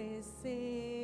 Say.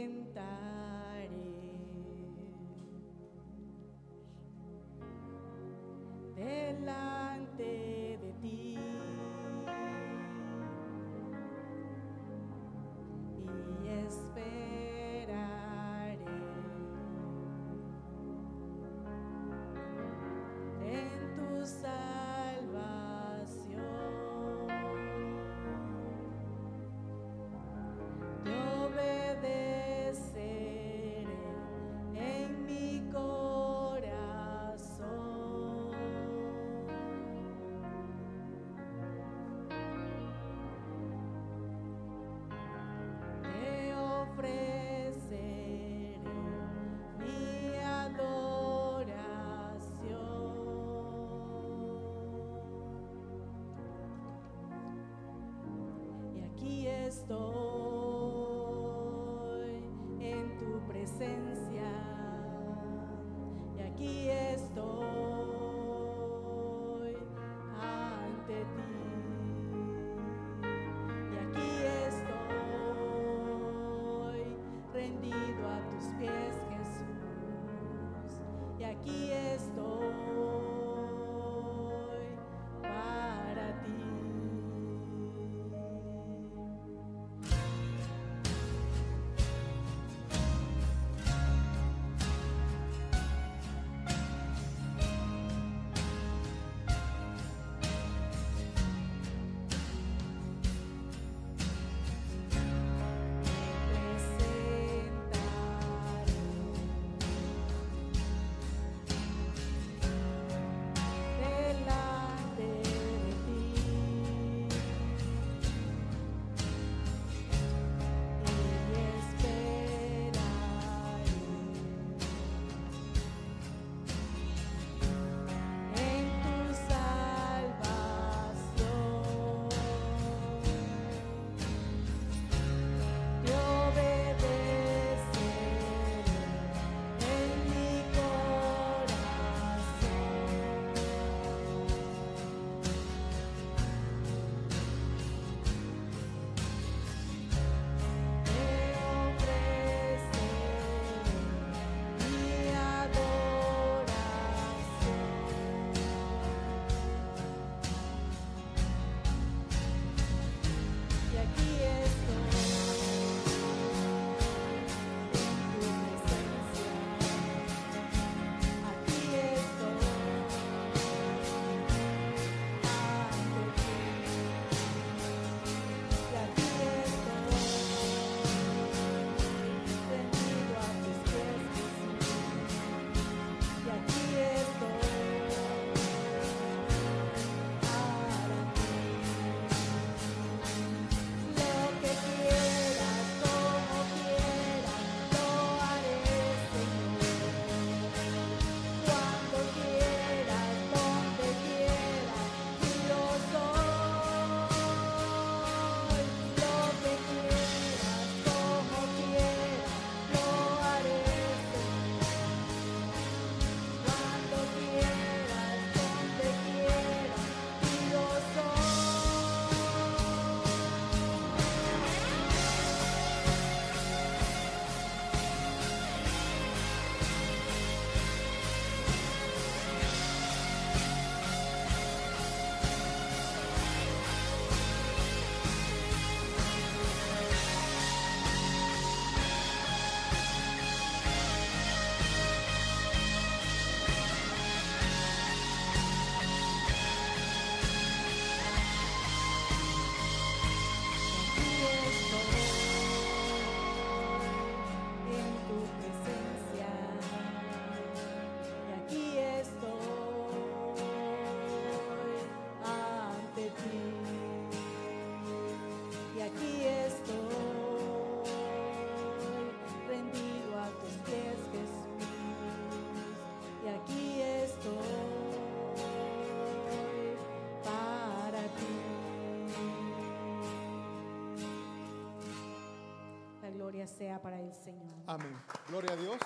Sea para el Señor. Amén. Gloria a Dios.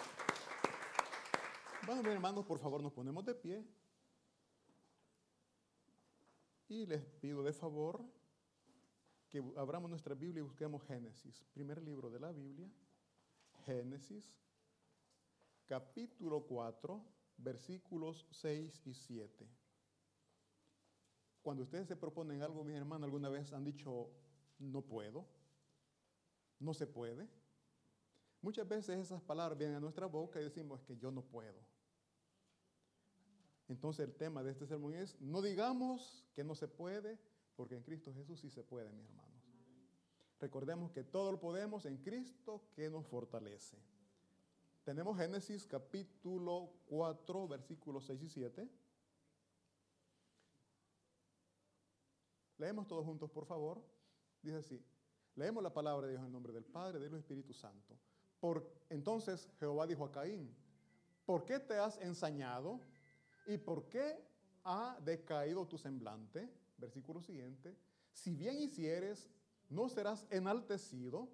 Mis hermanos, por favor, nos ponemos de pie. Y les pido de favor que abramos nuestra Biblia y busquemos Génesis, primer libro de la Biblia, Génesis, capítulo 4, versículos 6 y 7. Cuando ustedes se proponen algo, mis hermanos, alguna vez han dicho, no puedo, no se puede. Muchas veces esas palabras vienen a nuestra boca y decimos, que yo no puedo. Entonces el tema de este sermón es, no digamos que no se puede, porque en Cristo Jesús sí se puede, mis hermanos. Recordemos que todo lo podemos en Cristo que nos fortalece. Tenemos Génesis capítulo 4, versículos 6 y 7. Leemos todos juntos, por favor. Dice así. Leemos la palabra de Dios en nombre del Padre, del Espíritu Santo. Entonces Jehová dijo a Caín, ¿por qué te has ensañado? ¿Y por qué ha decaído tu semblante? Versículo siguiente. Si bien hicieres, no serás enaltecido.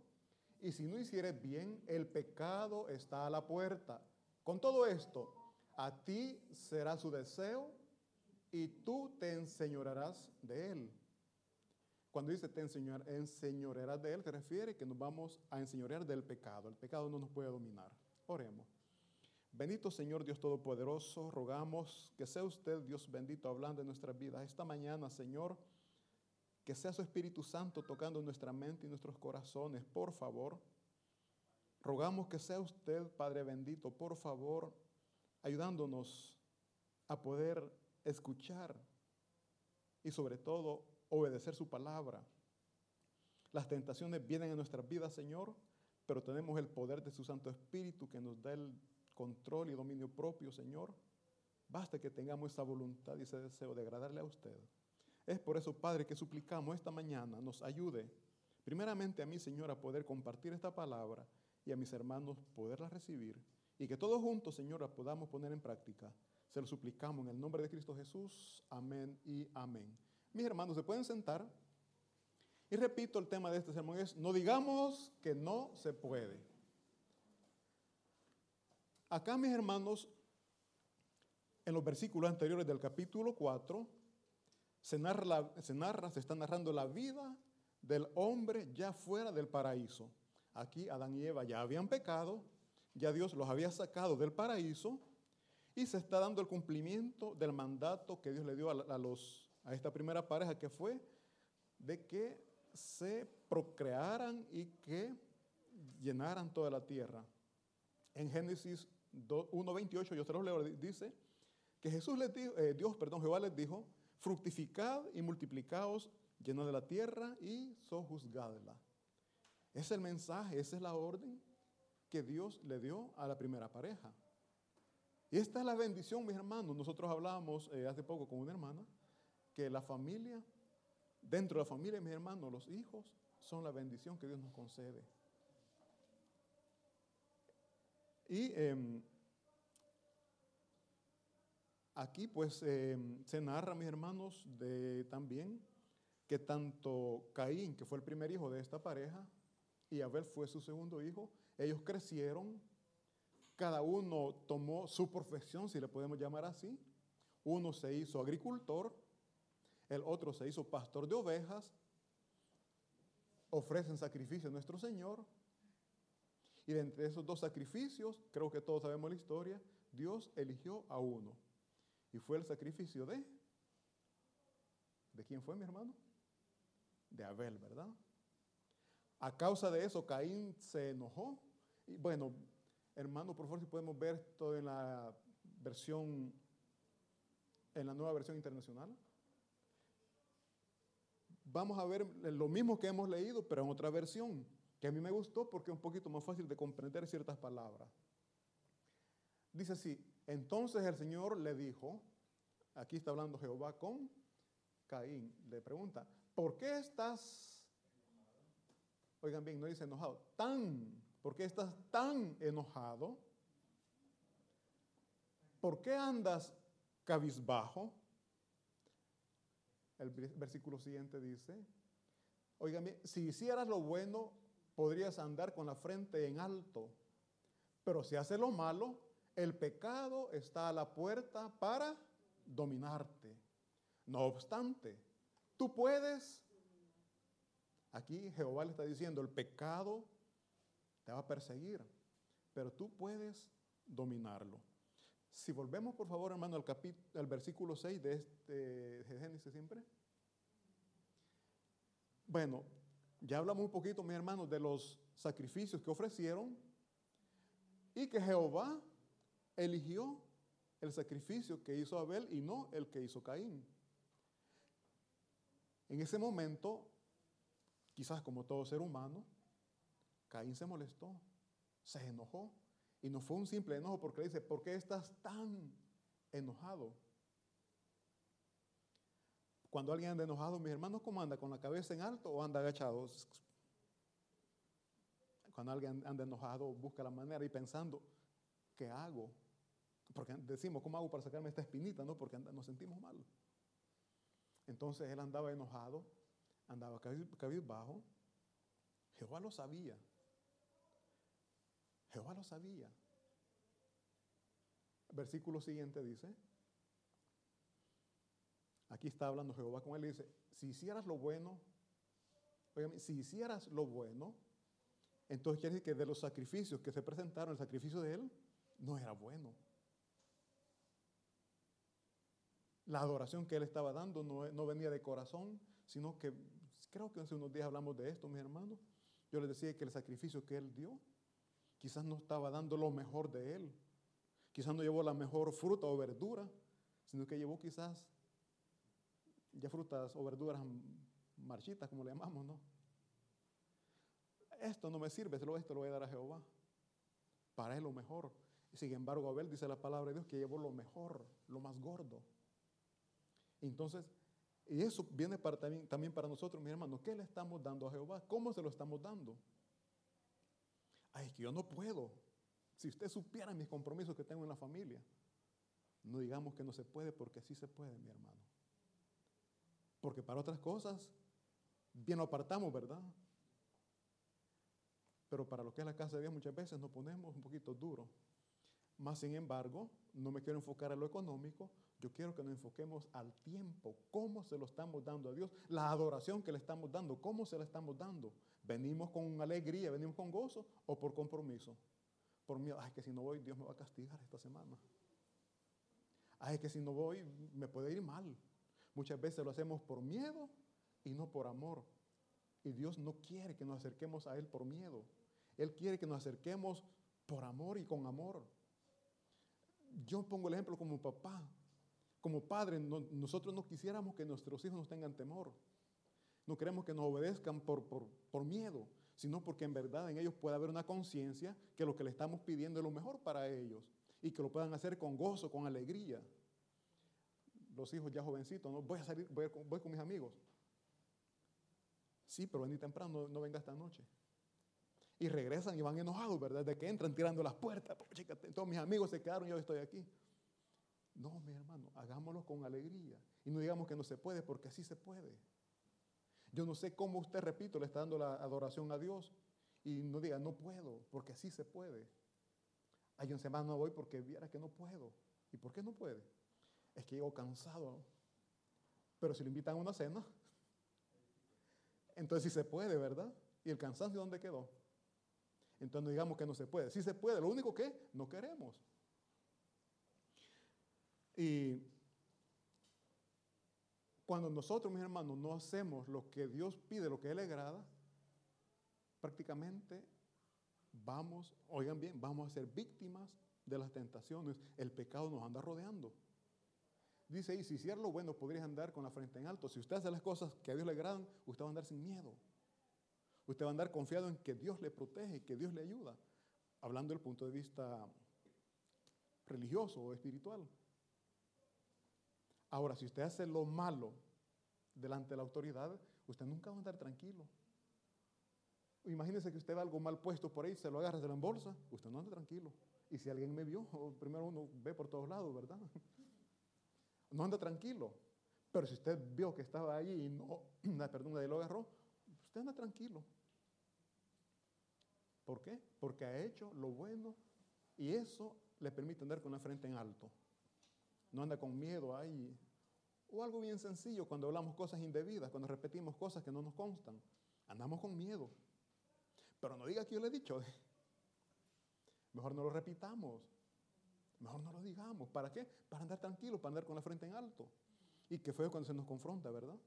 Y si no hicieres bien, el pecado está a la puerta. Con todo esto, a ti será su deseo y tú te enseñorarás de él. Cuando dice te enseñar, enseñorearás de él, se refiere que nos vamos a enseñorear del pecado. El pecado no nos puede dominar. Oremos. Bendito Señor Dios Todopoderoso, rogamos que sea usted, Dios bendito, hablando en nuestras vidas. Esta mañana, Señor, que sea su Espíritu Santo tocando nuestra mente y nuestros corazones, por favor. Rogamos que sea usted, Padre bendito, por favor, ayudándonos a poder escuchar y sobre todo obedecer su palabra. Las tentaciones vienen a nuestras vidas, Señor, pero tenemos el poder de su Santo Espíritu que nos da el control y dominio propio, Señor. Basta que tengamos esa voluntad y ese deseo de agradarle a usted. Es por eso, Padre, que suplicamos esta mañana nos ayude, primeramente a mí, Señor, a poder compartir esta palabra y a mis hermanos poderla recibir y que todos juntos, Señor, la podamos poner en práctica. Se lo suplicamos en el nombre de Cristo Jesús. Amén y amén. Mis hermanos, se pueden sentar. Y repito, el tema de este sermón es, no digamos que no se puede. Acá, mis hermanos, en los versículos anteriores del capítulo 4, se narra, se está narrando la vida del hombre ya fuera del paraíso. Aquí Adán y Eva ya habían pecado, ya Dios los había sacado del paraíso y se está dando el cumplimiento del mandato que Dios le dio a, los, a esta primera pareja que fue de que se procrearan y que llenaran toda la tierra. En Génesis 1.28, yo se los leo, dice que Jesús les dijo, eh, Dios, perdón, Jehová les dijo, fructificad y multiplicaos, llenad de la tierra y sojuzgadla. Es el mensaje, esa es la orden que Dios le dio a la primera pareja. Y esta es la bendición, mis hermanos. Nosotros hablábamos eh, hace poco con una hermana que la familia, dentro de la familia, mis hermanos, los hijos son la bendición que Dios nos concede. Y em, aquí pues em, se narra, mis hermanos, de también que tanto Caín, que fue el primer hijo de esta pareja, y Abel fue su segundo hijo, ellos crecieron, cada uno tomó su profesión, si le podemos llamar así. Uno se hizo agricultor, el otro se hizo pastor de ovejas, ofrecen sacrificio a nuestro Señor, y de entre esos dos sacrificios, creo que todos sabemos la historia, Dios eligió a uno. Y fue el sacrificio de... ¿De quién fue mi hermano? De Abel, ¿verdad? A causa de eso, Caín se enojó. Y bueno, hermano, por favor, si podemos ver esto en la versión, en la nueva versión internacional. Vamos a ver lo mismo que hemos leído, pero en otra versión que a mí me gustó porque es un poquito más fácil de comprender ciertas palabras. Dice así, entonces el Señor le dijo, aquí está hablando Jehová con Caín, le pregunta, ¿por qué estás, oigan bien, no dice enojado, tan, ¿por qué estás tan enojado? ¿Por qué andas cabizbajo? El versículo siguiente dice, oigan si hicieras lo bueno, podrías andar con la frente en alto. Pero si haces lo malo, el pecado está a la puerta para dominarte. No obstante, tú puedes, Aquí Jehová le está diciendo, el pecado te va a perseguir, pero tú puedes dominarlo. Si volvemos, por favor, hermano, al, al versículo 6 de, este, de Génesis siempre. Bueno, ya hablamos un poquito, mis hermanos, de los sacrificios que ofrecieron y que Jehová eligió el sacrificio que hizo Abel y no el que hizo Caín. En ese momento, quizás como todo ser humano, Caín se molestó, se enojó. Y no fue un simple enojo porque le dice, ¿por qué estás tan enojado? Cuando alguien anda enojado, mis hermanos, ¿cómo anda? ¿Con la cabeza en alto o anda agachado? Cuando alguien anda enojado, busca la manera y pensando, ¿qué hago? Porque decimos, ¿cómo hago para sacarme esta espinita? No, porque nos sentimos mal. Entonces él andaba enojado, andaba cabizbajo. Jehová lo sabía. Jehová lo sabía. versículo siguiente dice, aquí está hablando Jehová con él y dice, si hicieras lo bueno, si hicieras lo bueno, entonces quiere decir que de los sacrificios que se presentaron, el sacrificio de él no era bueno. La adoración que él estaba dando no, no venía de corazón, sino que creo que hace unos días hablamos de esto, mis hermanos. Yo les decía que el sacrificio que él dio quizás no estaba dando lo mejor de él. Quizás no llevó la mejor fruta o verdura, sino que llevó quizás ya frutas o verduras marchitas, como le llamamos, ¿no? Esto no me sirve, esto lo voy a dar a Jehová. Para él lo mejor. Sin embargo, Abel dice la palabra de Dios que llevó lo mejor, lo más gordo. Entonces, y eso viene para, también, también para nosotros, mis hermanos. ¿Qué le estamos dando a Jehová? ¿Cómo se lo estamos dando? Ay, que yo no puedo. Si usted supiera mis compromisos que tengo en la familia, no digamos que no se puede porque sí se puede, mi hermano. Porque para otras cosas, bien lo apartamos, ¿verdad? Pero para lo que es la casa de Dios muchas veces nos ponemos un poquito duro. Más sin embargo, no me quiero enfocar en lo económico, yo quiero que nos enfoquemos al tiempo, cómo se lo estamos dando a Dios, la adoración que le estamos dando, cómo se la estamos dando. ¿Venimos con alegría, venimos con gozo o por compromiso? Por miedo, ay, que si no voy, Dios me va a castigar esta semana. Ay, que si no voy, me puede ir mal. Muchas veces lo hacemos por miedo y no por amor. Y Dios no quiere que nos acerquemos a Él por miedo. Él quiere que nos acerquemos por amor y con amor. Yo pongo el ejemplo como papá. Como padre, nosotros no quisiéramos que nuestros hijos nos tengan temor. No queremos que nos obedezcan por, por, miedo, sino porque en verdad en ellos puede haber una conciencia que lo que le estamos pidiendo es lo mejor para ellos y que lo puedan hacer con gozo, con alegría. Los hijos ya jovencitos, ¿no? voy a salir, voy, con mis amigos. Sí, pero vení temprano, no, no venga esta noche. Y regresan y van enojados, ¿verdad? De que entran tirando las puertas. Todos mis amigos se quedaron, yo estoy aquí. No, mi hermano, hagámoslo con alegría. Y no digamos que no se puede, porque así se puede. Yo no sé cómo usted, repito, le está dando la adoración a Dios y no diga, no puedo, porque así se puede. Hay un semana no voy porque viera que no puedo. ¿Y por qué no puede? Es que llego cansado. Pero si le invitan a una cena, entonces sí se puede, ¿verdad? ¿Y el cansancio dónde quedó? Entonces digamos que no se puede. Sí se puede, lo único que no queremos. Y cuando nosotros, mis hermanos, no hacemos lo que Dios pide, lo que Él le agrada, prácticamente vamos, oigan bien, vamos a ser víctimas de las tentaciones. El pecado nos anda rodeando. Dice y si hiciera lo bueno, podrías andar con la frente en alto. Si usted hace las cosas que a Dios le agradan, usted va a andar sin miedo. Usted va a andar confiado en que Dios le protege, que Dios le ayuda. Hablando del punto de vista religioso o espiritual. Ahora, si usted hace lo malo delante de la autoridad, usted nunca va a andar tranquilo. Imagínese que usted ve algo mal puesto por ahí, se lo agarra, se lo embolsa, usted no anda tranquilo. Y si alguien me vio, primero uno ve por todos lados, ¿verdad? No anda tranquilo. Pero si usted vio que estaba ahí y no, perdón, nadie lo agarró, usted anda tranquilo. ¿Por qué? Porque ha hecho lo bueno y eso le permite andar con la frente en alto. No anda con miedo ahí. O algo bien sencillo cuando hablamos cosas indebidas, cuando repetimos cosas que no nos constan. Andamos con miedo. Pero no diga que yo le he dicho. Mejor no lo repitamos. Mejor no lo digamos. ¿Para qué? Para andar tranquilos, para andar con la frente en alto. Y que fue cuando se nos confronta, ¿verdad?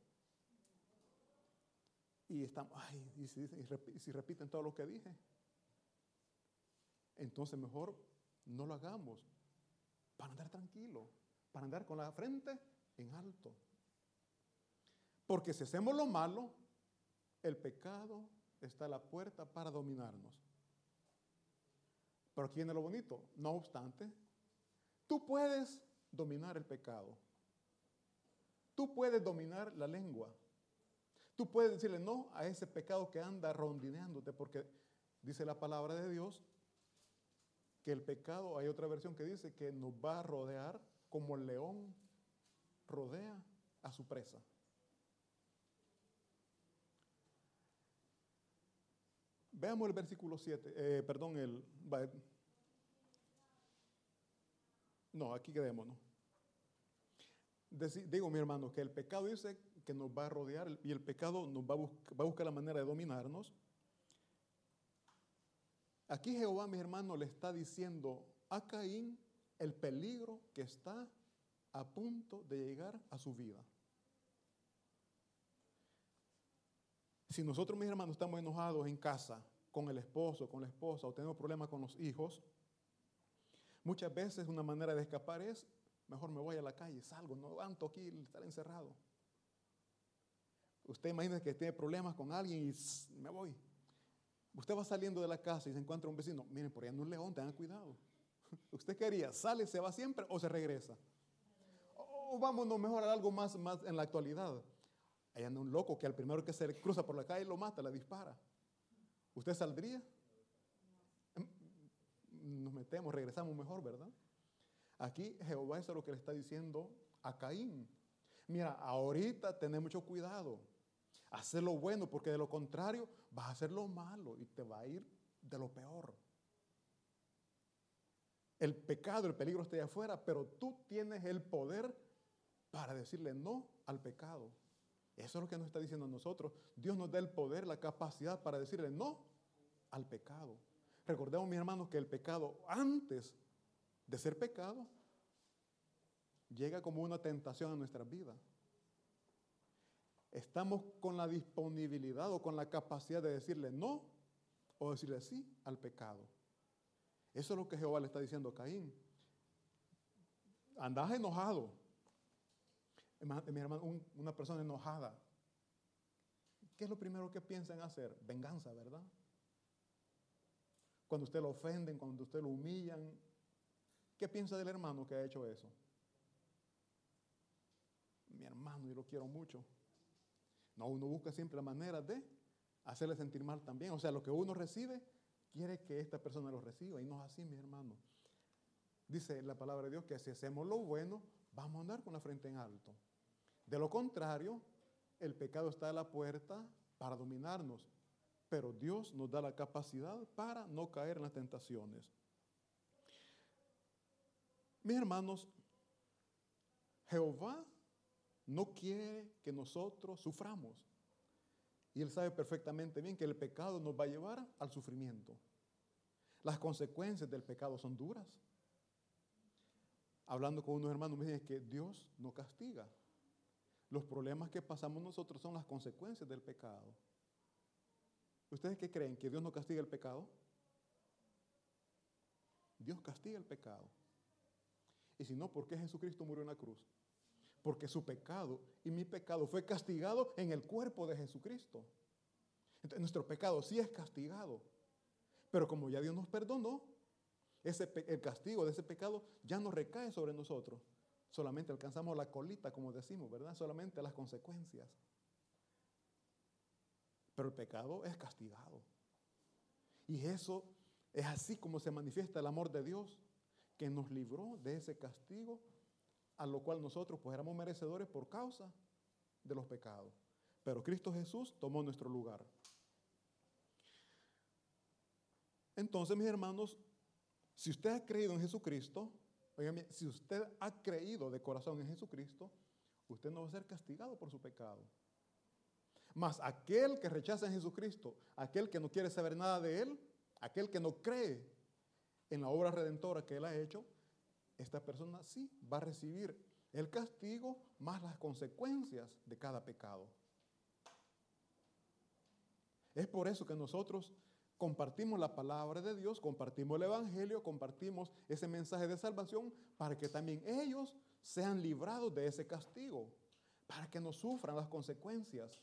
Y estamos, ay, y si repiten todo lo que dije. Entonces mejor no lo hagamos. Para andar tranquilo, para andar con la frente en alto. Porque si hacemos lo malo, el pecado está a la puerta para dominarnos. Pero aquí viene lo bonito. No obstante, tú puedes dominar el pecado. Tú puedes dominar la lengua. Tú puedes decirle no a ese pecado que anda rondineándote, porque dice la palabra de Dios que el pecado, hay otra versión que dice que nos va a rodear como el león rodea a su presa. Veamos el versículo 7, eh, perdón, el... No, aquí quedémonos. digo, mi hermano, que el pecado dice que nos va a rodear y el pecado nos va a, va a buscar la manera de dominarnos. Aquí Jehová, mi hermano, le está diciendo a Caín el peligro que está a punto de llegar a su vida. Si nosotros, mis hermanos, estamos enojados en casa con el esposo, con la esposa, o tenemos problemas con los hijos, muchas veces una manera de escapar es, mejor me voy a la calle, salgo, no aguanto aquí estar encerrado. Usted imagina que tiene problemas con alguien y me voy. Usted va saliendo de la casa y se encuentra un vecino, miren, por ahí anda un león, tengan cuidado. ¿Usted qué haría? ¿Sale, se va siempre o se regresa? O vámonos mejor a algo más, más en la actualidad. Ahí anda un loco que al primero que se cruza por la calle lo mata, la dispara. ¿Usted saldría? Em, nos metemos, regresamos mejor, ¿verdad? Aquí Jehová eso es lo que le está diciendo a Caín. Mira, ahorita ten mucho cuidado. Hacer lo bueno, porque de lo contrario vas a hacer lo malo y te va a ir de lo peor. El pecado, el peligro está allá afuera, pero tú tienes el poder para decirle no al pecado. Eso es lo que nos está diciendo a nosotros. Dios nos da el poder, la capacidad para decirle no al pecado. Recordemos, mis hermanos, que el pecado antes de ser pecado llega como una tentación a nuestra vida. Estamos con la disponibilidad o con la capacidad de decirle no o decirle sí al pecado. Eso es lo que Jehová le está diciendo a Caín. Andás enojado, mi hermano, una persona enojada, ¿qué es lo primero que piensa en hacer? Venganza, ¿verdad? Cuando usted lo ofenden, cuando usted lo humillan, ¿qué piensa del hermano que ha hecho eso? Mi hermano, yo lo quiero mucho. No, uno busca siempre la manera de hacerle sentir mal también. O sea, lo que uno recibe, quiere que esta persona lo reciba. Y no es así, mi hermano. Dice la palabra de Dios que si hacemos lo bueno, vamos a andar con la frente en alto. De lo contrario, el pecado está a la puerta para dominarnos, pero Dios nos da la capacidad para no caer en las tentaciones. Mis hermanos, Jehová no quiere que nosotros suframos. Y Él sabe perfectamente bien que el pecado nos va a llevar al sufrimiento. Las consecuencias del pecado son duras. Hablando con unos hermanos me dicen que Dios no castiga, los problemas que pasamos nosotros son las consecuencias del pecado. ¿Ustedes qué creen? ¿Que Dios no castiga el pecado? Dios castiga el pecado. Y si no, ¿por qué Jesucristo murió en la cruz? Porque su pecado y mi pecado fue castigado en el cuerpo de Jesucristo. Entonces, nuestro pecado sí es castigado. Pero como ya Dios nos perdonó, ese, el castigo de ese pecado ya no recae sobre nosotros solamente alcanzamos la colita, como decimos, ¿verdad? Solamente las consecuencias. Pero el pecado es castigado. Y eso es así como se manifiesta el amor de Dios, que nos libró de ese castigo a lo cual nosotros pues éramos merecedores por causa de los pecados. Pero Cristo Jesús tomó nuestro lugar. Entonces, mis hermanos, si usted ha creído en Jesucristo, si usted ha creído de corazón en Jesucristo, usted no va a ser castigado por su pecado. Mas aquel que rechaza a Jesucristo, aquel que no quiere saber nada de Él, aquel que no cree en la obra redentora que Él ha hecho, esta persona sí va a recibir el castigo más las consecuencias de cada pecado. Es por eso que nosotros compartimos la palabra de Dios, compartimos el Evangelio, compartimos ese mensaje de salvación para que también ellos sean librados de ese castigo, para que no sufran las consecuencias.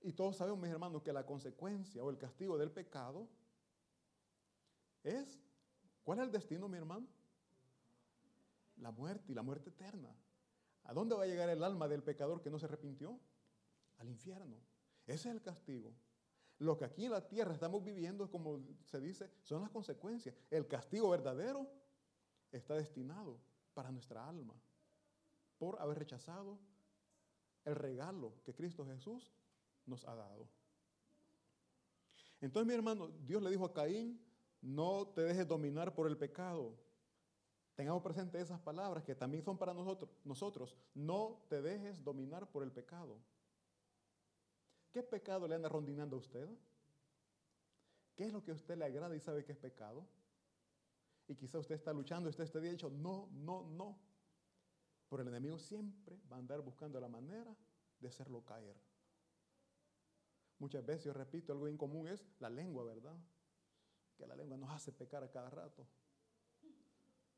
Y todos sabemos, mis hermanos, que la consecuencia o el castigo del pecado es, ¿cuál es el destino, mi hermano? La muerte y la muerte eterna. ¿A dónde va a llegar el alma del pecador que no se arrepintió? Al infierno. Ese es el castigo. Lo que aquí en la tierra estamos viviendo, como se dice, son las consecuencias. El castigo verdadero está destinado para nuestra alma por haber rechazado el regalo que Cristo Jesús nos ha dado. Entonces, mi hermano, Dios le dijo a Caín, no te dejes dominar por el pecado. Tengamos presente esas palabras que también son para nosotros. Nosotros, no te dejes dominar por el pecado. ¿Qué pecado le anda rondinando a usted? ¿Qué es lo que a usted le agrada y sabe que es pecado? Y quizá usted está luchando, usted este día dicho, no, no, no. Pero el enemigo siempre va a andar buscando la manera de hacerlo caer. Muchas veces, yo repito, algo incomún es la lengua, ¿verdad? Que la lengua nos hace pecar a cada rato.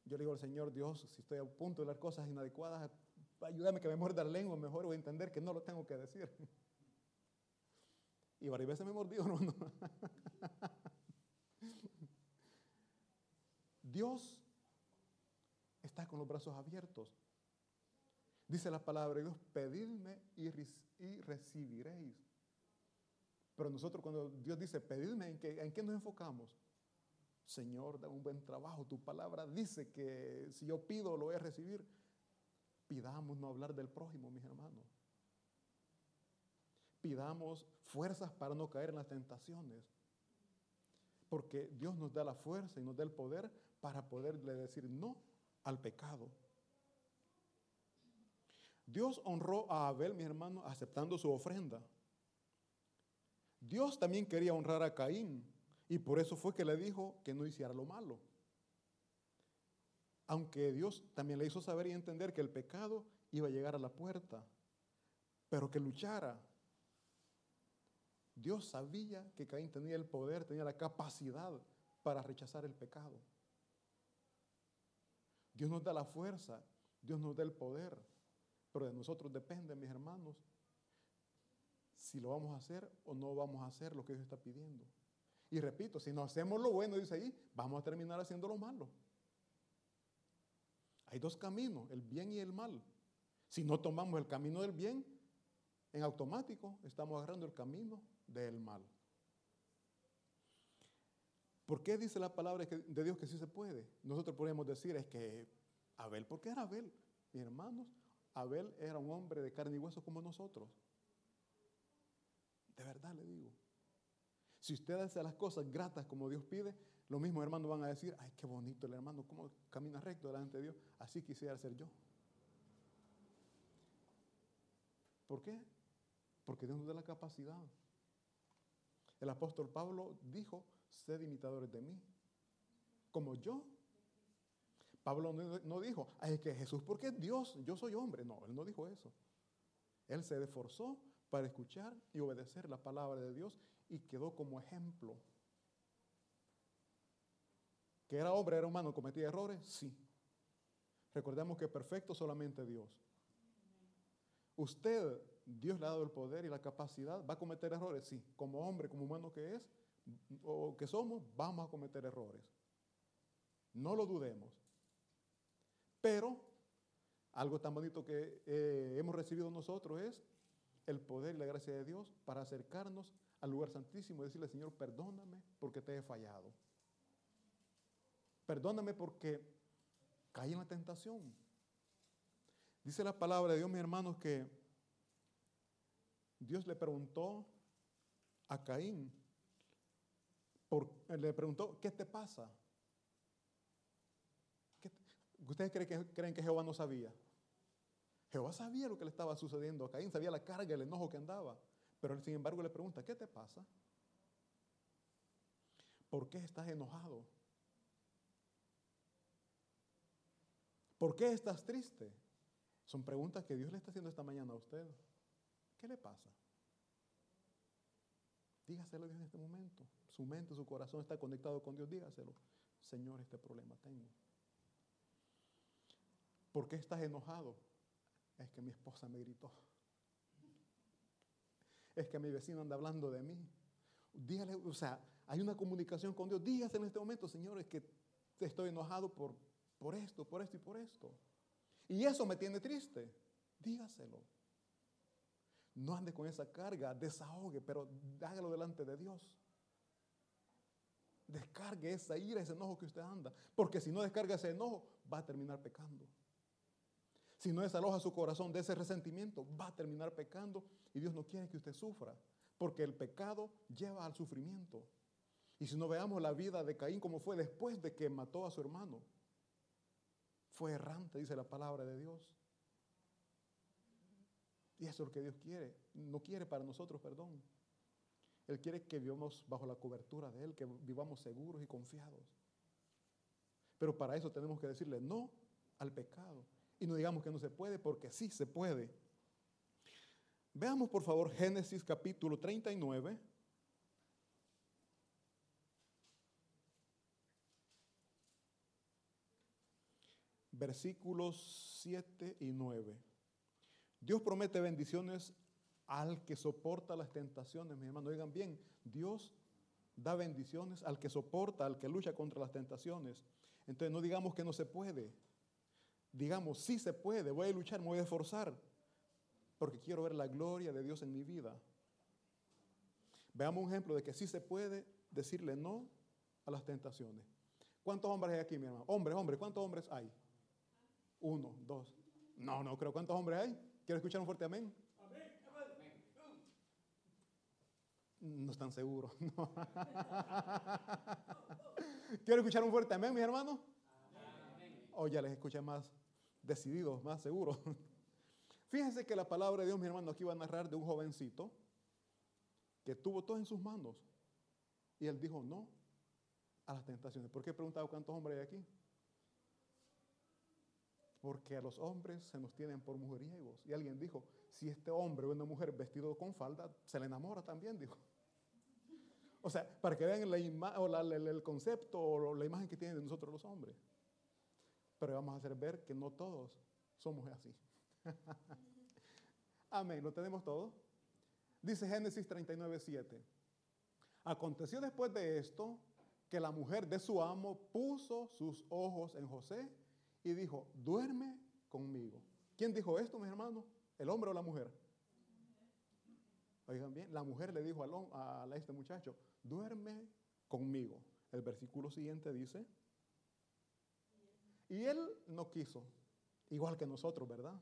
Yo le digo al Señor, Dios, si estoy a punto de hablar cosas inadecuadas, ayúdame que me muerda la lengua, mejor voy a entender que no lo tengo que decir. Y varias veces me mordió, no. Dios está con los brazos abiertos. Dice la palabra de Dios, pedidme y, recibiréis. Pero nosotros cuando Dios dice, pedidme, ¿en qué, ¿en qué nos enfocamos? Señor, da un buen trabajo. Tu palabra dice que si yo pido, lo voy a recibir. Pidamos no hablar del prójimo, mis hermanos. Pidamos fuerzas para no caer en las tentaciones. Porque Dios nos da la fuerza y nos da el poder para poderle decir no al pecado. Dios honró a Abel, mi hermano, aceptando su ofrenda. Dios también quería honrar a Caín y por eso fue que le dijo que no hiciera lo malo. Aunque Dios también le hizo saber y entender que el pecado iba a llegar a la puerta, pero que luchara. Dios sabía que Caín tenía el poder, tenía la capacidad para rechazar el pecado. Dios nos da la fuerza, Dios nos da el poder, pero de nosotros depende, mis hermanos, si lo vamos a hacer o no vamos a hacer lo que Dios está pidiendo. Y repito, si no hacemos lo bueno, dice ahí, vamos a terminar haciendo lo malo. Hay dos caminos, el bien y el mal. Si no tomamos el camino del bien, en automático estamos agarrando el camino del mal. ¿Por qué dice la palabra de Dios que sí se puede? Nosotros podemos decir es que Abel, ¿por qué era Abel? Mis hermanos, Abel era un hombre de carne y hueso como nosotros. De verdad le digo. Si usted hace las cosas gratas como Dios pide, los mismos hermanos van a decir, ay, qué bonito el hermano, cómo camina recto delante de Dios. Así quisiera ser yo. ¿Por qué? Porque Dios nos da la capacidad. El apóstol Pablo dijo, sed imitadores de mí, como yo. Pablo no dijo, ay, que Jesús, porque es Dios, yo soy hombre. No, él no dijo eso. Él se esforzó para escuchar y obedecer la palabra de Dios y quedó como ejemplo. ¿Que era hombre, era humano, cometía errores? Sí. Recordemos que perfecto solamente Dios. Usted, Dios le ha dado el poder y la capacidad, va a cometer errores, sí. Como hombre, como humano que es, o que somos, vamos a cometer errores. No lo dudemos. Pero algo tan bonito que eh, hemos recibido nosotros es el poder y la gracia de Dios para acercarnos al lugar santísimo y decirle, Señor, perdóname porque te he fallado. Perdóname porque caí en la tentación. Dice la palabra de Dios, mis hermanos, que Dios le preguntó a Caín, le preguntó, ¿qué te pasa? ¿Ustedes creen que, creen que Jehová no sabía? Jehová sabía lo que le estaba sucediendo a Caín, sabía la carga, el enojo que andaba. Pero sin embargo, le pregunta, ¿qué te pasa? ¿Por qué estás enojado? ¿Por qué estás triste? Son preguntas que Dios le está haciendo esta mañana a usted. ¿Qué le pasa? Dígaselo en este momento. Su mente, su corazón está conectado con Dios. Dígaselo. Señor, este problema tengo. ¿Por qué estás enojado? Es que mi esposa me gritó. Es que mi vecino anda hablando de mí. Dígale, o sea, hay una comunicación con Dios. Dígase en este momento, Señor, es que estoy enojado por, por esto, por esto y por esto. Y eso me tiene triste. Dígaselo. No ande con esa carga, desahogue, pero hágalo delante de Dios. Descargue esa ira, ese enojo que usted anda. Porque si no descarga ese enojo, va a terminar pecando. Si no desaloja su corazón de ese resentimiento, va a terminar pecando. Y Dios no quiere que usted sufra. Porque el pecado lleva al sufrimiento. Y si no veamos la vida de Caín como fue después de que mató a su hermano, fue errante, dice la palabra de Dios. Y eso es lo que Dios quiere. No quiere para nosotros perdón. Él quiere que vivamos bajo la cobertura de Él, que vivamos seguros y confiados. Pero para eso tenemos que decirle no al pecado. Y no digamos que no se puede, porque sí se puede. Veamos por favor Génesis capítulo 39. Versículos 7 y 9. Dios promete bendiciones al que soporta las tentaciones, mis hermanos. Oigan bien, Dios da bendiciones al que soporta, al que lucha contra las tentaciones. Entonces no digamos que no se puede. Digamos, sí se puede, voy a luchar, me voy a esforzar, porque quiero ver la gloria de Dios en mi vida. Veamos un ejemplo de que sí se puede decirle no a las tentaciones. ¿Cuántos hombres hay aquí, mi hermano? Hombres, hombres, ¿cuántos hombres hay? Uno, dos. No, no creo. ¿Cuántos hombres hay? ¿Quiero escuchar un fuerte amén? No están seguros. ¿Quiero escuchar un fuerte amén, mis hermanos? O ya les escuché más decididos, más seguros. Fíjense que la palabra de Dios, mi hermano, aquí va a narrar de un jovencito que tuvo todo en sus manos. Y él dijo no a las tentaciones. ¿Por qué he preguntado cuántos hombres hay aquí? Porque a los hombres se nos tienen por mujeriegos. Y alguien dijo, si este hombre o una mujer vestido con falda, se le enamora también, dijo. O sea, para que vean la o el concepto o la imagen que tienen de nosotros los hombres. Pero vamos a hacer ver que no todos somos así. Amén, ¿lo tenemos todo? Dice Génesis 39, 7. Aconteció después de esto que la mujer de su amo puso sus ojos en José y dijo, duerme conmigo. ¿Quién dijo esto, mis hermanos? ¿El hombre o la mujer? Oigan bien, la mujer le dijo a, este muchacho, duerme conmigo. El versículo siguiente dice, y él no quiso, igual que nosotros, ¿verdad?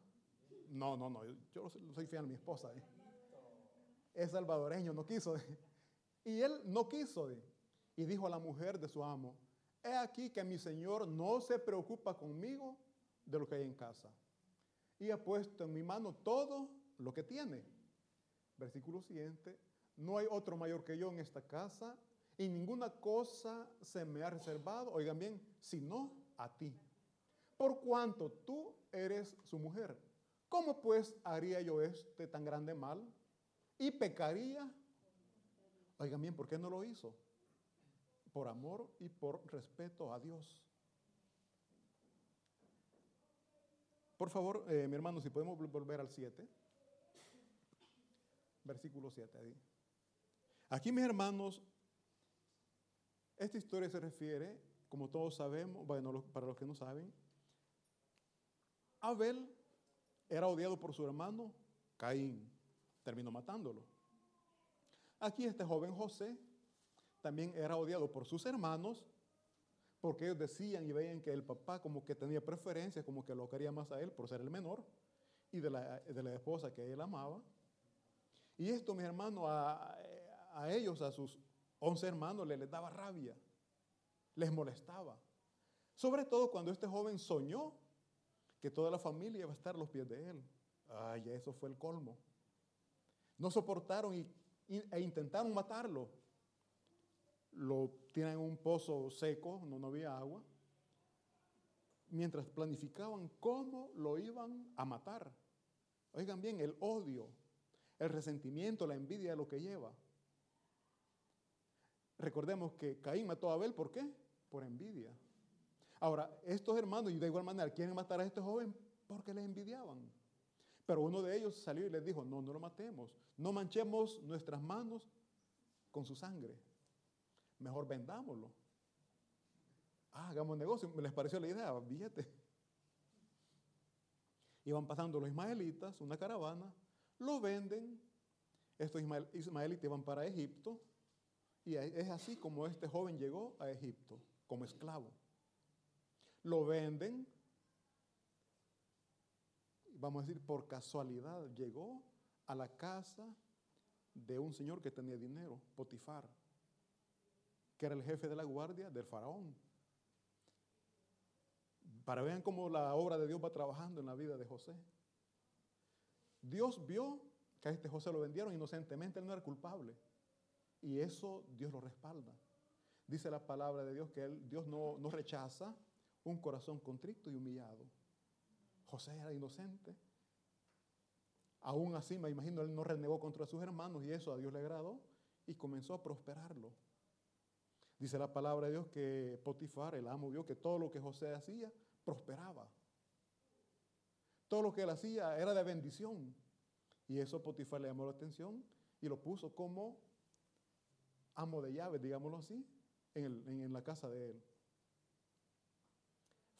No, no, no, yo soy fiel a mi esposa. ¿eh? Es salvadoreño, no quiso. Y él no quiso. Y dijo a la mujer de su amo, he aquí que mi Señor no se preocupa conmigo de lo que hay en casa. Y ha puesto en mi mano todo lo que tiene. Versículo siguiente, no hay otro mayor que yo en esta casa y ninguna cosa se me ha reservado, oigan bien, sino a ti. Por cuanto tú eres su mujer. ¿Cómo pues haría yo este tan grande mal? Y pecaría. Oigan bien, ¿por qué no lo hizo? por amor y por respeto a Dios. Por favor, eh, mi hermano, si podemos volver al 7, versículo 7. Aquí, mis hermanos, esta historia se refiere, como todos sabemos, bueno, para los que no saben, Abel era odiado por su hermano Caín, terminó matándolo. Aquí este joven José también era odiado por sus hermanos, porque ellos decían y veían que el papá como que tenía preferencia, como que lo quería más a él por ser el menor, y de la, de la esposa que él amaba. Y esto, mis hermanos, a, a ellos, a sus once hermanos, les, les daba rabia, les molestaba. Sobre todo cuando este joven soñó que toda la familia iba a estar a los pies de él. Ay, eso fue el colmo. No soportaron y, e intentaron matarlo. Lo tienen en un pozo seco, no, no había agua, mientras planificaban cómo lo iban a matar. Oigan bien, el odio, el resentimiento, la envidia de lo que lleva. Recordemos que Caín mató a Abel, ¿por qué? Por envidia. Ahora, estos hermanos, y de igual manera, quieren matar a este joven porque les envidiaban. Pero uno de ellos salió y les dijo, no, no lo matemos, no manchemos nuestras manos con su sangre, mejor vendámoslo. Ah, hagamos negocio, me les pareció la idea, billete. Iban pasando los ismaelitas, una caravana, lo venden, estos ismaelitas iban para Egipto, y es así como este joven llegó a Egipto, como esclavo. Lo venden, vamos a decir, por casualidad llegó a la casa de un señor que tenía dinero, Potifar, que era el jefe de la guardia del faraón. Para vean cómo la obra de Dios va trabajando en la vida de José. Dios vio que a este José lo vendieron inocentemente, él no era culpable. Y eso Dios lo respalda. Dice la palabra de Dios que él, Dios no, no rechaza un corazón contrito y humillado. José era inocente. Aún así, me imagino, él no renegó contra sus hermanos y eso a Dios le agradó y comenzó a prosperarlo. Dice la palabra de Dios que Potifar, el amo, vio que todo lo que José hacía prosperaba. Todo lo que él hacía era de bendición. Y eso Potifar le llamó la atención y lo puso como amo de llaves, digámoslo así, en, en la casa de él.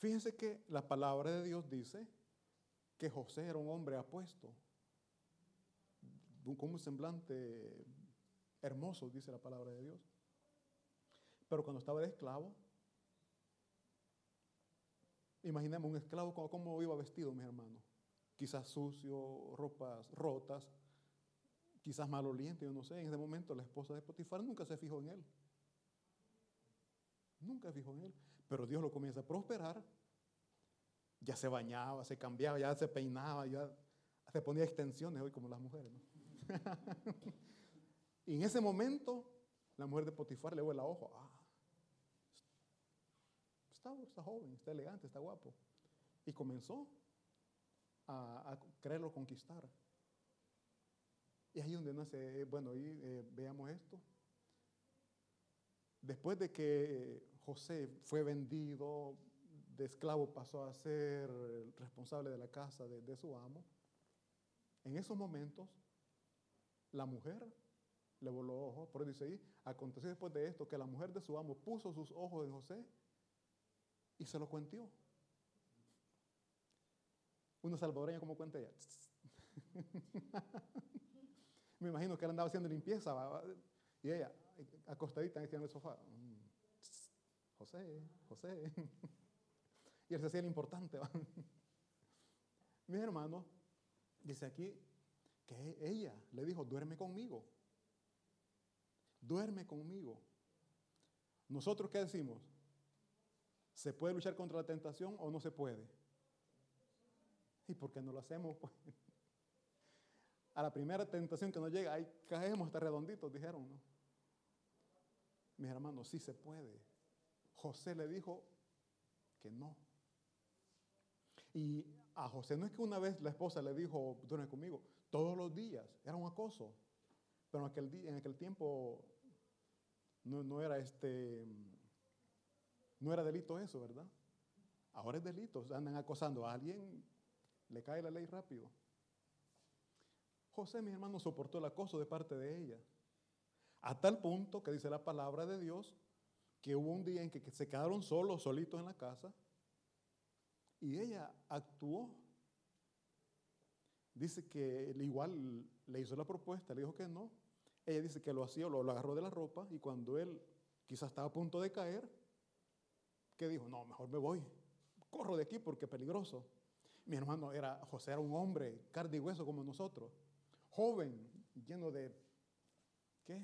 Fíjense que la palabra de Dios dice que José era un hombre apuesto, con un semblante hermoso, dice la palabra de Dios. Pero cuando estaba de esclavo, imaginemos un esclavo cómo iba vestido, mis hermanos. Quizás sucio, ropas rotas, quizás maloliente, yo no sé. En ese momento la esposa de Potifar nunca se fijó en él. Nunca se fijó en él. Pero Dios lo comienza a prosperar. Ya se bañaba, se cambiaba, ya se peinaba, ya se ponía extensiones hoy como las mujeres. y en ese momento, la mujer de Potifar le vuela ojo. Ah, está, está, joven, está elegante, está guapo. Y comenzó a, a quererlo conquistar. Y ahí donde nace, bueno, ahí eh, veamos esto. Después de que José fue vendido, de esclavo pasó a ser responsable de la casa de, su amo, en esos momentos la mujer le voló ojos, por eso dice ahí, aconteció después de esto que la mujer de su amo puso sus ojos en José y se lo cuenteó. Una salvadoreña como cuenta ella. Me imagino que él andaba haciendo limpieza y ella acostadita en el sofá. Mm, José, José. Y él se hacía el importante. Mi hermano dice aquí que ella le dijo, duerme conmigo. Duerme conmigo. ¿Nosotros qué decimos? ¿Se puede luchar contra la tentación o no se puede? ¿Y por qué no lo hacemos? Pues? a la primera tentación que nos llega, ahí caemos hasta redonditos, dijeron, ¿no? Mis hermanos, sí se puede. José le dijo que no. Y a José no es que una vez la esposa le dijo, duerme conmigo, todos los días, era un acoso. Pero en aquel, en aquel tiempo no, no, era este, no era delito eso, ¿verdad? Ahora es delito, andan acosando a alguien, le cae la ley rápido. José, mi hermano, soportó el acoso de parte de ella. A tal punto que dice la palabra de Dios que hubo un día en que se quedaron solos, solitos en la casa, y ella actuó. Dice que igual le hizo la propuesta, le dijo que no. Ella dice que lo hacía, lo, agarró de la ropa y cuando él quizás estaba a punto de caer, que dijo, no, mejor me voy, corro de aquí porque es peligroso. Mi hermano era, José era un hombre, carne y hueso como nosotros joven, lleno de, ¿qué?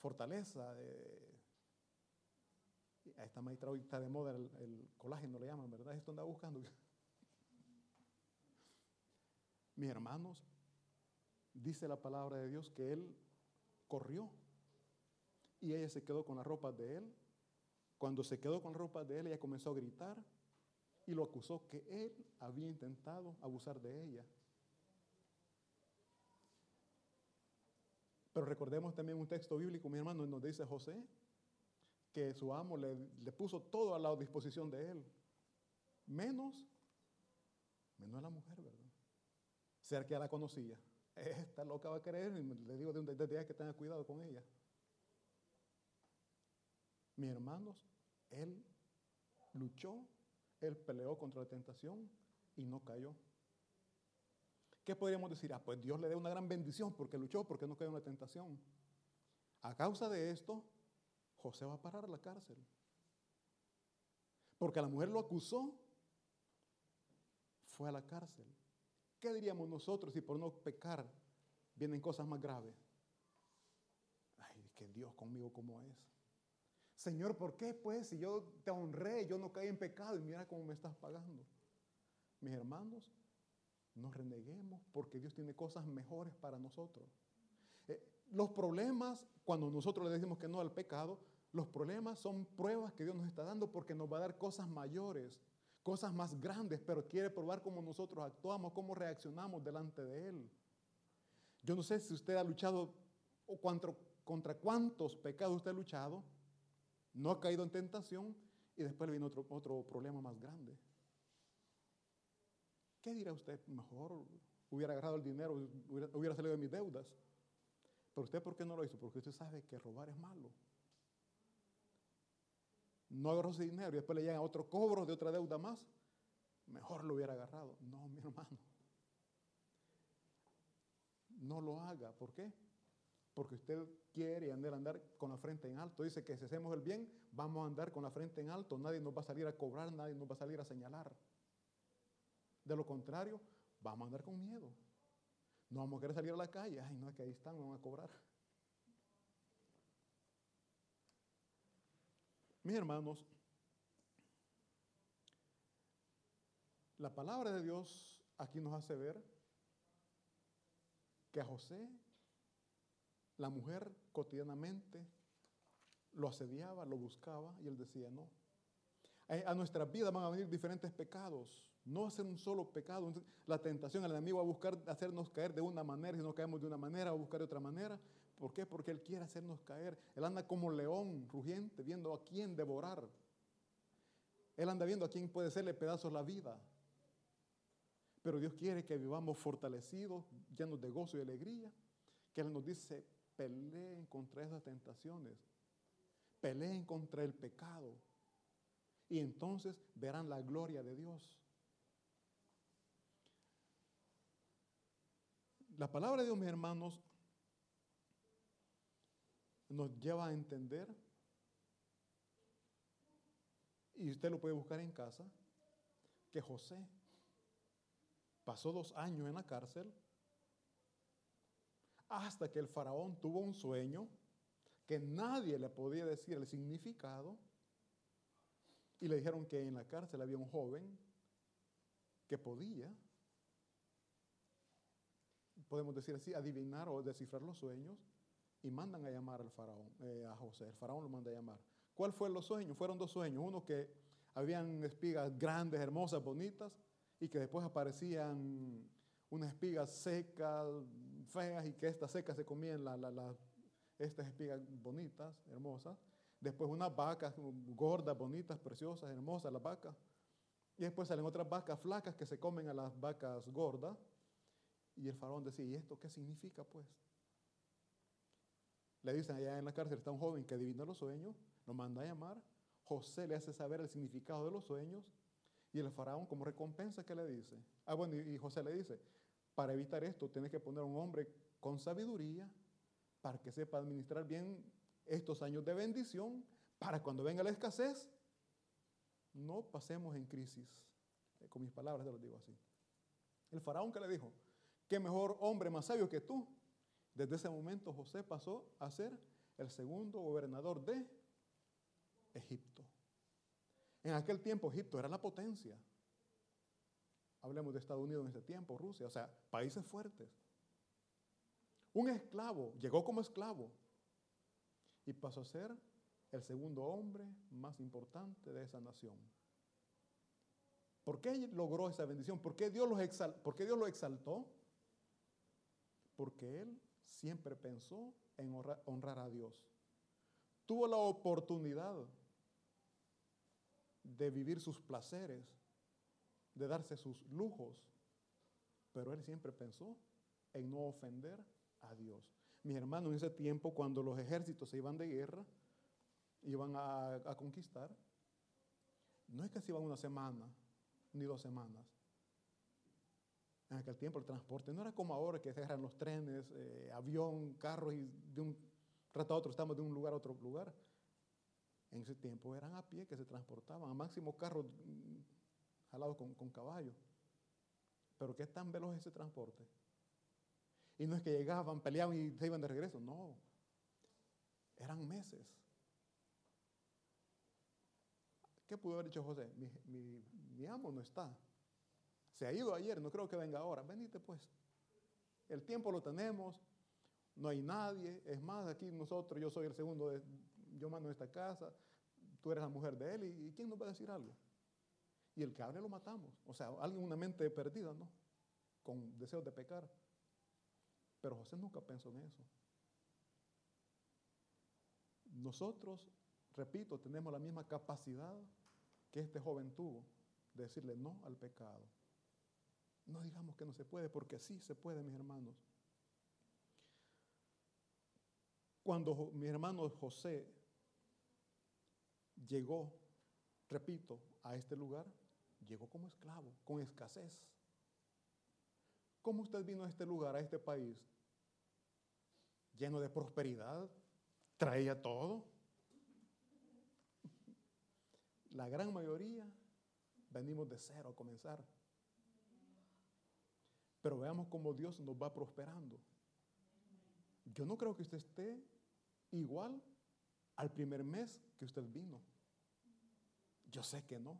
Fortaleza. De, a esta maestra ahorita de moda el, colágeno le llaman, ¿verdad? Esto anda buscando. Mis hermanos, dice la palabra de Dios que él corrió y ella se quedó con las ropas de él. Cuando se quedó con las ropas de él, ella comenzó a gritar y lo acusó que él había intentado abusar de ella. Pero recordemos también un texto bíblico, mi hermano, donde dice José que su amo le, puso todo a la disposición de él, menos, menos a la mujer, ¿verdad? Ser que ya la conocía. Esta loca va a creer, le digo desde que tenga cuidado con ella. Mis hermanos, él luchó, él peleó contra la tentación y no cayó. ¿Qué podríamos decir? Ah, pues Dios le dio una gran bendición porque luchó, porque no cayó en la tentación. A causa de esto, José va a parar a la cárcel. Porque la mujer lo acusó, fue a la cárcel. ¿Qué diríamos nosotros si por no pecar vienen cosas más graves? Ay, que Dios conmigo como es. Señor, ¿por qué pues si yo te honré, yo no caí en pecado y mira cómo me estás pagando? Mis hermanos, no reneguemos porque Dios tiene cosas mejores para nosotros. Eh, los problemas, cuando nosotros le decimos que no al pecado, los problemas son pruebas que Dios nos está dando porque nos va a dar cosas mayores, cosas más grandes, pero quiere probar cómo nosotros actuamos, cómo reaccionamos delante de Él. Yo no sé si usted ha luchado o contra, cuántos pecados usted ha luchado, no ha caído en tentación y después viene otro problema más grande. ¿Qué dirá usted? Mejor hubiera agarrado el dinero, hubiera, salido de mis deudas. Pero usted, ¿por qué no lo hizo? Porque usted sabe que robar es malo. No agarró ese dinero y después le llega otro cobro de otra deuda más. Mejor lo hubiera agarrado. No, mi hermano. No lo haga. ¿Por qué? Porque usted quiere andar, andar con la frente en alto. Dice que si hacemos el bien, vamos a andar con la frente en alto. Nadie nos va a salir a cobrar, nadie nos va a salir a señalar. De lo contrario, vamos a andar con miedo. No vamos a querer salir a la calle. Ay, no, es que ahí están, me van a cobrar. Mis hermanos, la palabra de Dios aquí nos hace ver que a José, la mujer cotidianamente lo asediaba, lo buscaba y él decía no. A nuestras vidas van a venir diferentes pecados. No hacer un solo pecado. La tentación, el enemigo va a buscar hacernos caer de una manera, si no caemos de una manera, va a buscar de otra manera. ¿Por qué? Porque Él quiere hacernos caer. Él anda como león rugiente, viendo a quién devorar. Él anda viendo a quién puede hacerle pedazos la vida. Pero Dios quiere que vivamos fortalecidos, llenos de gozo y alegría. Que Él nos dice, peleen contra esas tentaciones. Peleen contra el pecado. Y entonces verán la gloria de Dios. La palabra de Dios, mis hermanos, nos lleva a entender, y usted lo puede buscar en casa, que José pasó dos años en la cárcel hasta que el faraón tuvo un sueño que nadie le podía decir el significado y le dijeron que en la cárcel había un joven que podía podemos decir así, adivinar o descifrar los sueños y mandan a llamar al faraón, eh, a José. El faraón lo manda a llamar. ¿Cuál fue los sueños? Fueron dos sueños. Uno que habían espigas grandes, hermosas, bonitas, y que después aparecían unas espigas secas, feas, y que estas secas se comían estas espigas bonitas, hermosas. Después unas vacas gordas, bonitas, preciosas, hermosas, las vacas. Y después salen otras vacas flacas que se comen a las vacas gordas. Y el faraón decía, ¿y esto qué significa pues? Le dicen allá en la cárcel está un joven que adivina los sueños, lo manda a llamar, José le hace saber el significado de los sueños y el faraón como recompensa, ¿qué le dice? Ah, bueno, y José le dice, para evitar esto tienes que poner a un hombre con sabiduría para que sepa administrar bien estos años de bendición, para cuando venga la escasez, no pasemos en crisis. Con mis palabras te lo digo así. El faraón que le dijo, ¿Qué mejor hombre más sabio que tú? Desde ese momento José pasó a ser el segundo gobernador de Egipto. En aquel tiempo Egipto era la potencia. Hablemos de Estados Unidos en ese tiempo, Rusia, o sea, países fuertes. Un esclavo llegó como esclavo y pasó a ser el segundo hombre más importante de esa nación. ¿Por qué logró esa bendición? ¿Por qué Dios, ¿Por qué Dios lo exaltó? Porque él siempre pensó en honrar a Dios. Tuvo la oportunidad de vivir sus placeres, de darse sus lujos, pero él siempre pensó en no ofender a Dios. Mis hermanos, en ese tiempo, cuando los ejércitos se iban de guerra, iban a, conquistar, no es que se iban una semana ni dos semanas. En aquel tiempo el transporte no era como ahora que se eran los trenes, eh, avión, carros y de un rato a otro estamos de un lugar a otro lugar. En ese tiempo eran a pie que se transportaban, a máximo carros mm, jalados con, con caballos. Pero ¿qué tan veloz ese transporte? Y no es que llegaban, peleaban y se iban de regreso, no. Eran meses. ¿Qué pudo haber dicho José? Mi, amo no está. Se ha ido ayer, no creo que venga ahora. Venite pues. El tiempo lo tenemos, no hay nadie. Es más, aquí nosotros, yo soy el segundo, de, yo mando esta casa, tú eres la mujer de él, y, ¿quién nos va a decir algo? Y el que hable lo matamos. O sea, alguien una mente perdida, ¿no? Con deseos de pecar. Pero José nunca pensó en eso. Nosotros, repito, tenemos la misma capacidad que este joven tuvo de decirle no al pecado. No digamos que no se puede, porque sí se puede, mis hermanos. Cuando mi hermano José llegó, repito, a este lugar, llegó como esclavo, con escasez. ¿Cómo usted vino a este lugar, a este país? Lleno de prosperidad, traía todo. La gran mayoría venimos de cero a comenzar. Pero veamos cómo Dios nos va prosperando. Yo no creo que usted esté igual al primer mes que usted vino. Yo sé que no.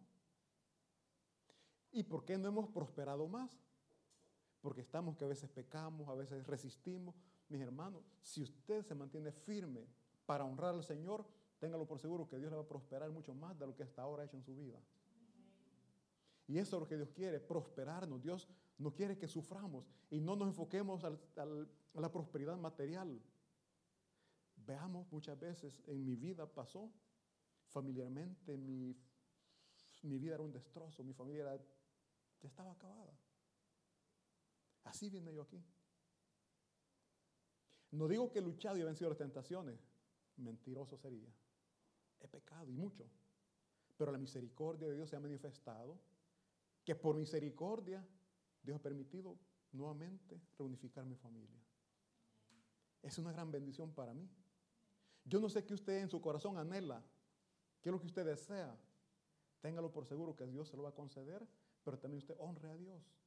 ¿Y por qué no hemos prosperado más? porque estamos que a veces pecamos, a veces resistimos. Mis hermanos, si usted se mantiene firme para honrar al Señor, téngalo por seguro que Dios le va a prosperar mucho más de lo que hasta ahora ha hecho en su vida. Y eso es lo que Dios quiere, prosperarnos. Dios no quiere que suframos y no nos enfoquemos a la prosperidad material. Veamos muchas veces en mi vida pasó, familiarmente mi, mi vida era un destrozo, mi familia ya estaba acabada. Así viene yo aquí. No digo que he luchado y he vencido las tentaciones. Mentiroso sería. He pecado y mucho. Pero la misericordia de Dios se ha manifestado. Que por misericordia Dios ha permitido nuevamente reunificar mi familia. Es una gran bendición para mí. Yo no sé qué usted en su corazón anhela, qué es lo que usted desea. Téngalo por seguro que Dios se lo va a conceder, pero también usted honre a Dios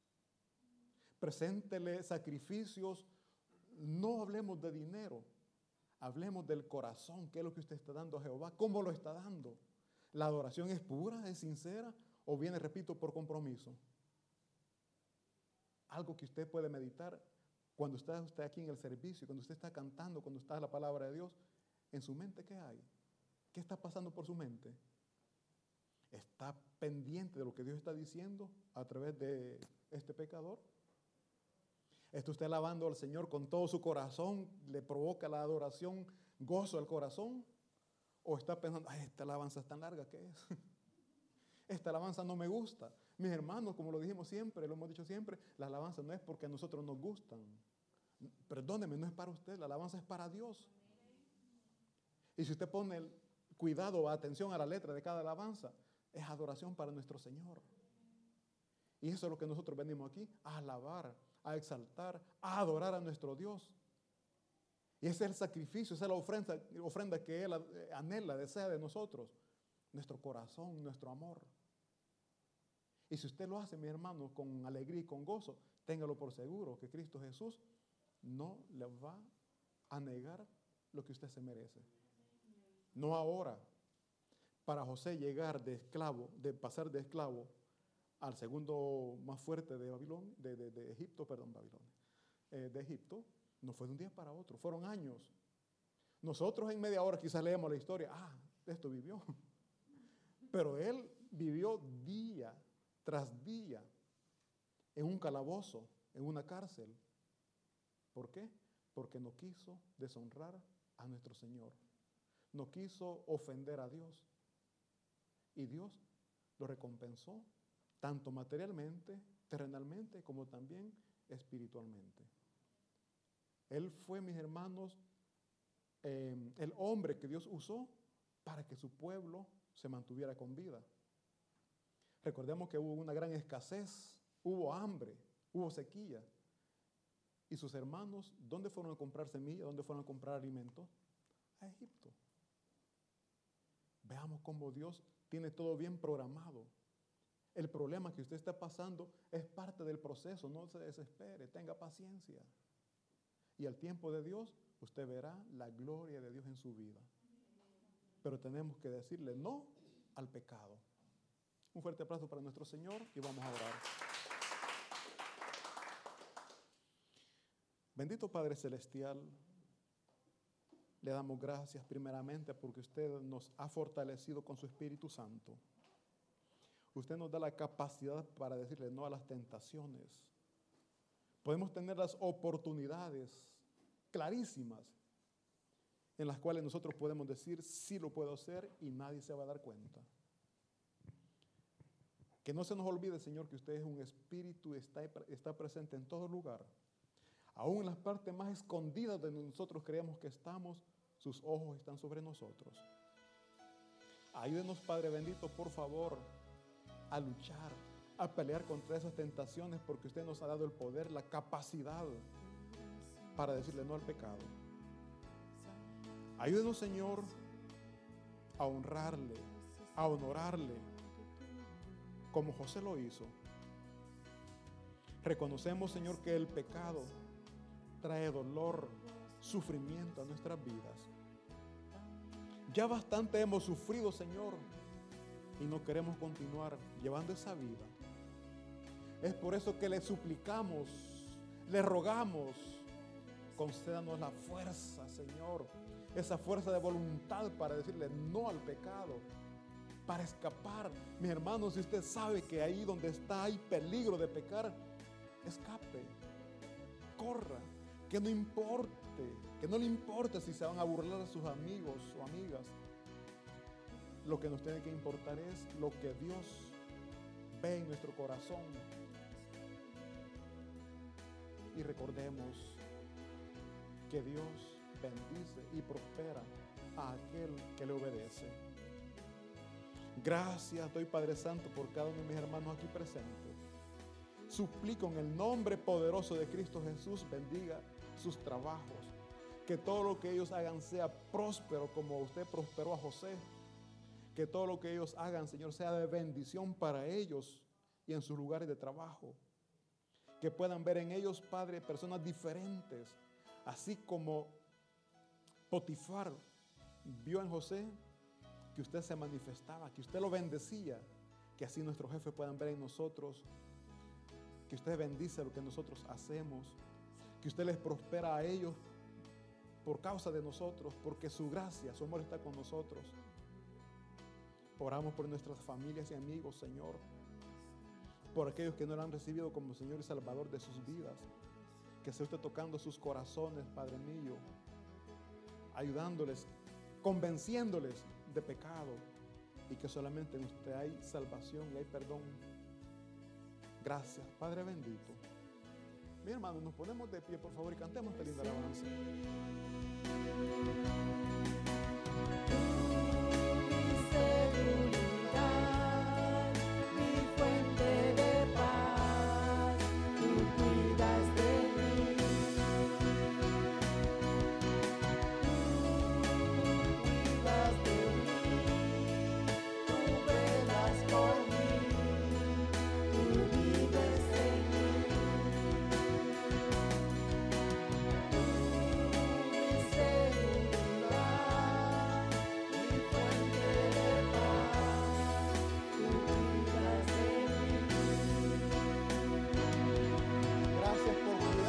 preséntele sacrificios. No hablemos de dinero, hablemos del corazón, qué es lo que usted está dando a Jehová, cómo lo está dando. ¿La adoración es pura, es sincera o viene, repito, por compromiso? Algo que usted puede meditar cuando está usted aquí en el servicio, cuando usted está cantando, cuando está la palabra de Dios, en su mente, ¿qué hay? ¿Qué está pasando por su mente? ¿Está pendiente de lo que Dios está diciendo a través de este pecador? ¿Está usted alabando al Señor con todo su corazón? ¿Le provoca la adoración gozo al corazón? ¿O está pensando, esta alabanza es tan larga que es? Esta alabanza no me gusta. Mis hermanos, como lo dijimos siempre, lo hemos dicho siempre, la alabanza no es porque a nosotros nos gustan. Perdóneme, no es para usted, la alabanza es para Dios. Y si usted pone cuidado o atención a la letra de cada alabanza, es adoración para nuestro Señor. Y eso es lo que nosotros venimos aquí, a alabar a exaltar, a adorar a nuestro Dios. Y ese es el sacrificio, esa es la ofrenda, ofrenda que Él anhela, desea de nosotros, nuestro corazón, nuestro amor. Y si usted lo hace, mi hermano, con alegría y con gozo, téngalo por seguro que Cristo Jesús no le va a negar lo que usted se merece. No ahora. Para José llegar de esclavo, de pasar de esclavo al segundo más fuerte de Babilonia, de, de- de Egipto, perdón, Babilonia, eh, de Egipto, no fue de un día para otro, fueron años. Nosotros en media hora quizás leemos la historia, ah, esto vivió. Pero él vivió día tras día en un calabozo, en una cárcel. ¿Por qué? Porque no quiso deshonrar a nuestro Señor. No quiso ofender a Dios. Y Dios lo recompensó, tanto materialmente, terrenalmente, como también espiritualmente. Él fue, mis hermanos, eh, el hombre que Dios usó para que su pueblo se mantuviera con vida. Recordemos que hubo una gran escasez, hubo hambre, hubo sequía. Y sus hermanos, ¿dónde fueron a comprar semillas? ¿Dónde fueron a comprar alimentos? A Egipto. Veamos cómo Dios tiene todo bien programado. El problema que usted está pasando es parte del proceso, no se desespere, tenga paciencia. Y al tiempo de Dios, usted verá la gloria de Dios en su vida. Pero tenemos que decirle no al pecado. Un fuerte aplauso para nuestro Señor y vamos a orar. Bendito Padre Celestial, le damos gracias primeramente porque usted nos ha fortalecido con su Espíritu Santo. Usted nos da la capacidad para decirle no a las tentaciones. Podemos tener las oportunidades clarísimas en las cuales nosotros podemos decir sí lo puedo hacer y nadie se va a dar cuenta. Que no se nos olvide, Señor, que usted es un espíritu está, está presente en todo lugar. Aún en las partes más escondidas de nosotros creemos que estamos, sus ojos están sobre nosotros. Ayúdenos, Padre bendito, por favor, a luchar, a pelear contra esas tentaciones, porque usted nos ha dado el poder, la capacidad para decirle no al pecado. Ayúdenos, Señor, a honrarle, a honorarle, como José lo hizo. Reconocemos, Señor, que el pecado trae dolor, sufrimiento a nuestras vidas. Ya bastante hemos sufrido, Señor, y no queremos continuar llevando esa vida. Es por eso que le suplicamos, le rogamos, concédanos la fuerza, Señor, esa fuerza de voluntad para decirle no al pecado, para escapar. Mi hermano, si usted sabe que ahí donde está hay peligro de pecar, escape, corra, que no importe, que no le importe si se van a burlar a sus amigos o amigas. Lo que nos tiene que importar es lo que Dios ve en nuestro corazón. Y recordemos que Dios bendice y prospera a aquel que le obedece. Gracias doy Padre Santo por cada uno de mis hermanos aquí presentes. Suplico en el nombre poderoso de Cristo Jesús bendiga sus trabajos. Que todo lo que ellos hagan sea próspero como usted prosperó a José. Que todo lo que ellos hagan, Señor, sea de bendición para ellos y en sus lugares de trabajo. Que puedan ver en ellos, Padre, personas diferentes. Así como Potifar vio en José que usted se manifestaba, que usted lo bendecía. Que así nuestros jefes puedan ver en nosotros que usted bendice lo que nosotros hacemos, que usted les prospera a ellos por causa de nosotros, porque su gracia, su amor está con nosotros. Oramos por nuestras familias y amigos, Señor, por aquellos que no lo han recibido como Señor y Salvador de sus vidas. Que se usted tocando sus corazones, Padre mío, ayudándoles, convenciéndoles de pecado y que solamente en usted hay salvación y hay perdón. Gracias, Padre bendito. Mi hermano, nos ponemos de pie, por favor, y cantemos esta linda alabanza.